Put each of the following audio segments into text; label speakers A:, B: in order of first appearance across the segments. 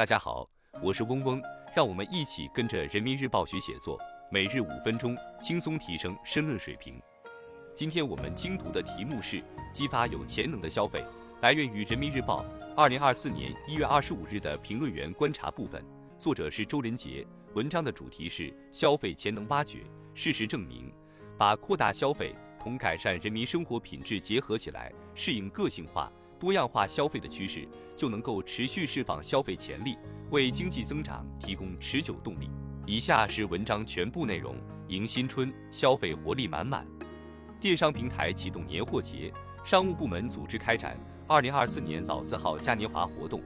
A: 大家好，我是嗡嗡，让我们一起跟着人民日报学写作，每日五分钟，轻松提升申论水平。今天我们精读的题目是激发有潜能的消费，来源于人民日报二零二四年一月二十五日的评论员观察部分，作者是周仁杰。文章的主题是消费潜能挖掘。事实证明，把扩大消费同改善人民生活品质结合起来，适应个性化。多样化消费的趋势，就能够持续释放消费潜力，为经济增长提供持久动力。以下是文章全部内容：迎新春，消费活力满满。电商平台启动年货节，商务部门组织开展二零二四年老字号嘉年华活动，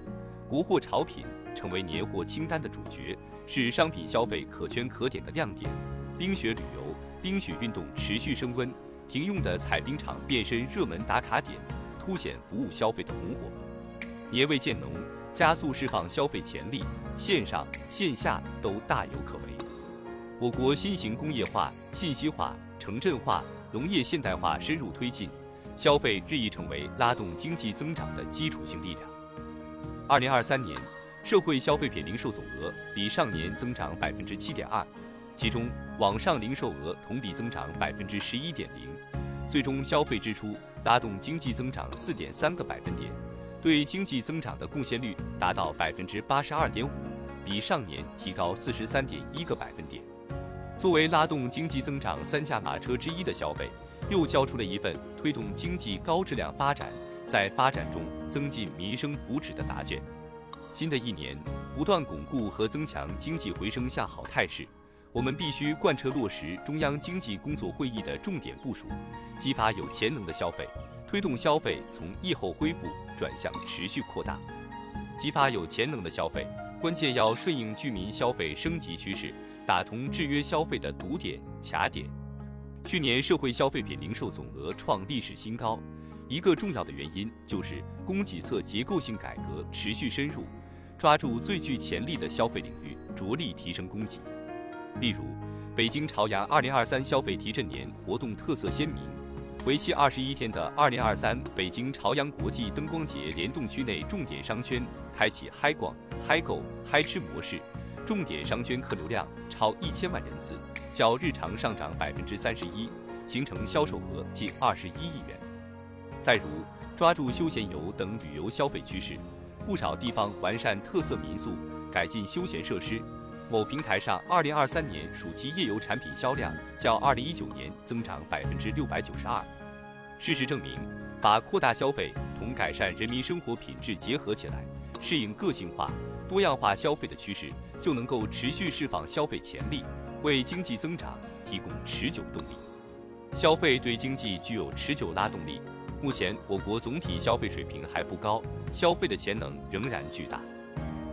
A: 国货潮品成为年货清单的主角，是商品消费可圈可点的亮点。冰雪旅游、冰雪运动持续升温，停用的采冰场变身热门打卡点。凸显服务消费的红火，年味渐浓，加速释放消费潜力，线上线下都大有可为。我国新型工业化、信息化、城镇化、农业现代化深入推进，消费日益成为拉动经济增长的基础性力量。二零二三年，社会消费品零售总额比上年增长百分之七点二，其中网上零售额同比增长百分之十一点零，最终消费支出。拉动经济增长四点三个百分点，对经济增长的贡献率达到百分之八十二点五，比上年提高四十三点一个百分点。作为拉动经济增长三驾马车之一的消费，又交出了一份推动经济高质量发展，在发展中增进民生福祉的答卷。新的一年，不断巩固和增强经济回升向好态势。我们必须贯彻落实中央经济工作会议的重点部署，激发有潜能的消费，推动消费从疫后恢复转向持续扩大。激发有潜能的消费，关键要顺应居民消费升级趋势，打通制约消费的堵点卡点。去年社会消费品零售总额创历史新高，一个重要的原因就是供给侧结构性改革持续深入，抓住最具潜力的消费领域，着力提升供给。例如，北京朝阳2023消费提振年活动特色鲜明，为期二十一天的2023北京朝阳国际灯光节联动区内重点商圈开启嗨逛、嗨购、嗨吃模式，重点商圈客流量超一千万人次，较日常上涨百分之三十一，形成销售额近二十一亿元。再如，抓住休闲游等旅游消费趋势，不少地方完善特色民宿，改进休闲设施。某平台上，二零二三年暑期夜游产品销量较二零一九年增长百分之六百九十二。事实证明，把扩大消费同改善人民生活品质结合起来，适应个性化、多样化消费的趋势，就能够持续释放消费潜力，为经济增长提供持久动力。消费对经济具有持久拉动力。目前，我国总体消费水平还不高，消费的潜能仍然巨大。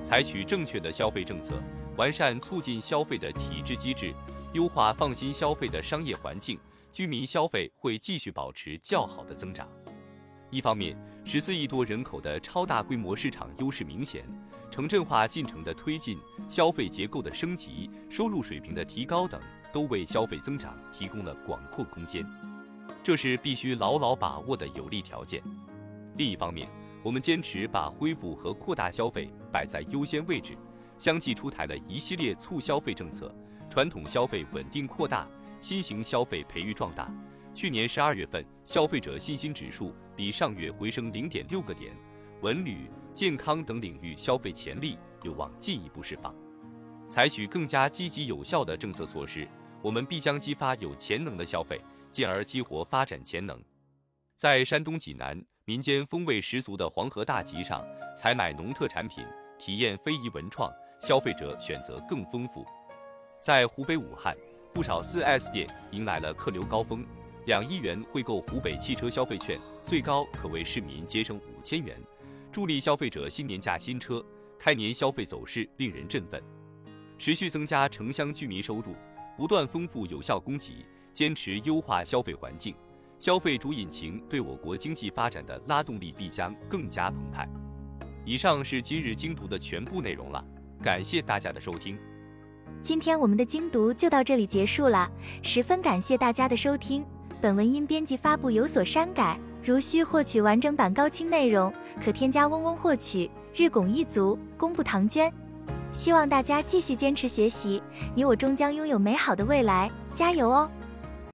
A: 采取正确的消费政策。完善促进消费的体制机制，优化放心消费的商业环境，居民消费会继续保持较好的增长。一方面，十四亿多人口的超大规模市场优势明显，城镇化进程的推进、消费结构的升级、收入水平的提高等，都为消费增长提供了广阔空间，这是必须牢牢把握的有利条件。另一方面，我们坚持把恢复和扩大消费摆在优先位置。相继出台了一系列促消费政策，传统消费稳定扩大，新型消费培育壮大。去年十二月份，消费者信心指数比上月回升零点六个点，文旅、健康等领域消费潜力有望进一步释放。采取更加积极有效的政策措施，我们必将激发有潜能的消费，进而激活发展潜能。在山东济南，民间风味十足的黄河大集上，采买农特产品，体验非遗文创。消费者选择更丰富，在湖北武汉，不少 4S 店迎来了客流高峰，两亿元惠购湖北汽车消费券，最高可为市民节省五千元，助力消费者新年驾新车。开年消费走势令人振奋，持续增加城乡居民收入，不断丰富有效供给，坚持优化消费环境，消费主引擎对我国经济发展的拉动力必将更加澎湃。以上是今日精读的全部内容了。感谢大家的收听，
B: 今天我们的精读就到这里结束了，十分感谢大家的收听。本文因编辑发布有所删改，如需获取完整版高清内容，可添加嗡嗡获取。日拱一卒，功不唐捐。希望大家继续坚持学习，你我终将拥有美好的未来，加油哦！